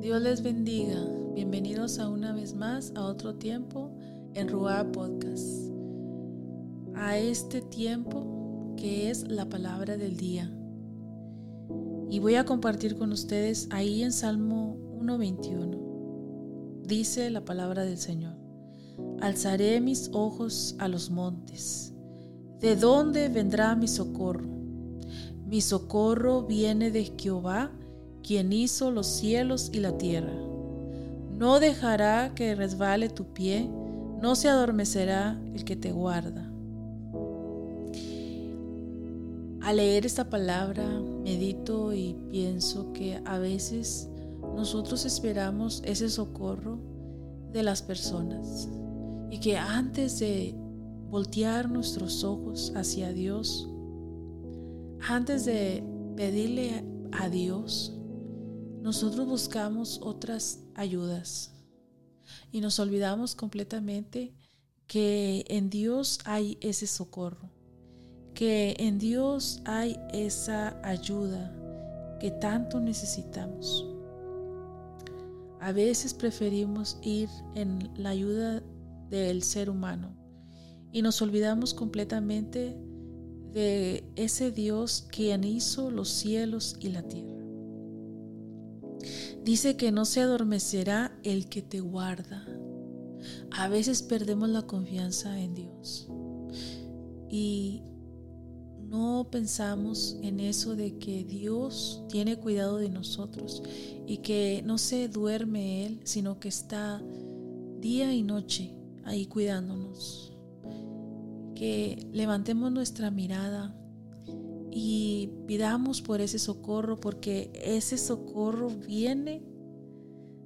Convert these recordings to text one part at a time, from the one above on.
Dios les bendiga. Bienvenidos a una vez más a otro tiempo en Ruá Podcast. A este tiempo que es la palabra del día. Y voy a compartir con ustedes ahí en Salmo 1.21. Dice la palabra del Señor. Alzaré mis ojos a los montes. ¿De dónde vendrá mi socorro? Mi socorro viene de Jehová quien hizo los cielos y la tierra. No dejará que resbale tu pie, no se adormecerá el que te guarda. Al leer esta palabra, medito y pienso que a veces nosotros esperamos ese socorro de las personas y que antes de voltear nuestros ojos hacia Dios, antes de pedirle a Dios, nosotros buscamos otras ayudas y nos olvidamos completamente que en Dios hay ese socorro, que en Dios hay esa ayuda que tanto necesitamos. A veces preferimos ir en la ayuda del ser humano y nos olvidamos completamente de ese Dios quien hizo los cielos y la tierra. Dice que no se adormecerá el que te guarda. A veces perdemos la confianza en Dios y no pensamos en eso de que Dios tiene cuidado de nosotros y que no se duerme Él, sino que está día y noche ahí cuidándonos. Que levantemos nuestra mirada y pidamos por ese socorro porque ese socorro viene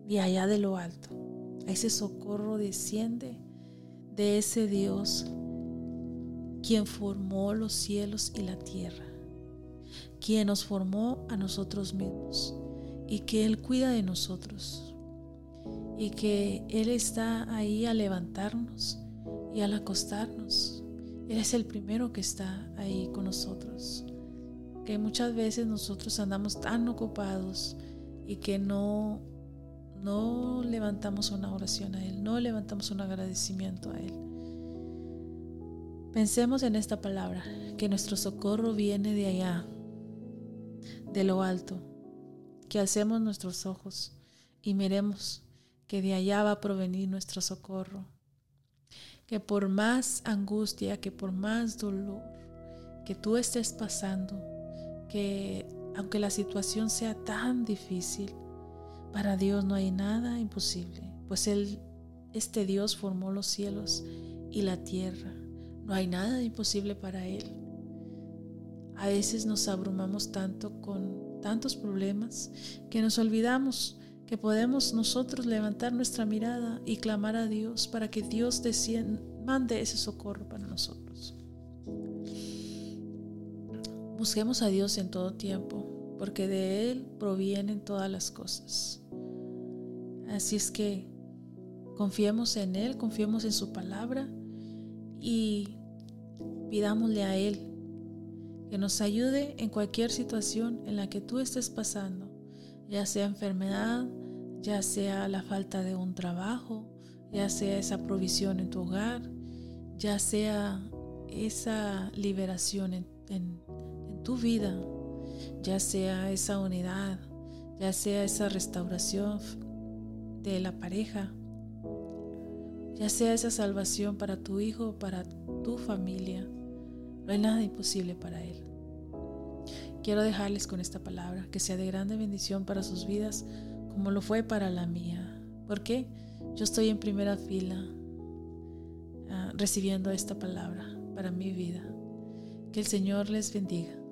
de allá de lo alto. Ese socorro desciende de ese Dios quien formó los cielos y la tierra, quien nos formó a nosotros mismos y que Él cuida de nosotros y que Él está ahí a levantarnos y al acostarnos. Él es el primero que está ahí con nosotros que muchas veces nosotros andamos tan ocupados y que no no levantamos una oración a él, no levantamos un agradecimiento a él. Pensemos en esta palabra, que nuestro socorro viene de allá, de lo alto, que alcemos nuestros ojos y miremos que de allá va a provenir nuestro socorro, que por más angustia, que por más dolor que tú estés pasando, que aunque la situación sea tan difícil, para Dios no hay nada imposible, pues Él, este Dios formó los cielos y la tierra. No hay nada imposible para Él. A veces nos abrumamos tanto con tantos problemas que nos olvidamos que podemos nosotros levantar nuestra mirada y clamar a Dios para que Dios mande ese socorro para nosotros. Busquemos a Dios en todo tiempo, porque de Él provienen todas las cosas. Así es que confiemos en Él, confiemos en su palabra y pidámosle a Él que nos ayude en cualquier situación en la que tú estés pasando, ya sea enfermedad, ya sea la falta de un trabajo, ya sea esa provisión en tu hogar, ya sea esa liberación en, en tu vida, ya sea esa unidad, ya sea esa restauración de la pareja, ya sea esa salvación para tu hijo, para tu familia, no hay nada imposible para Él. Quiero dejarles con esta palabra, que sea de grande bendición para sus vidas, como lo fue para la mía. porque Yo estoy en primera fila ah, recibiendo esta palabra para mi vida. Que el Señor les bendiga.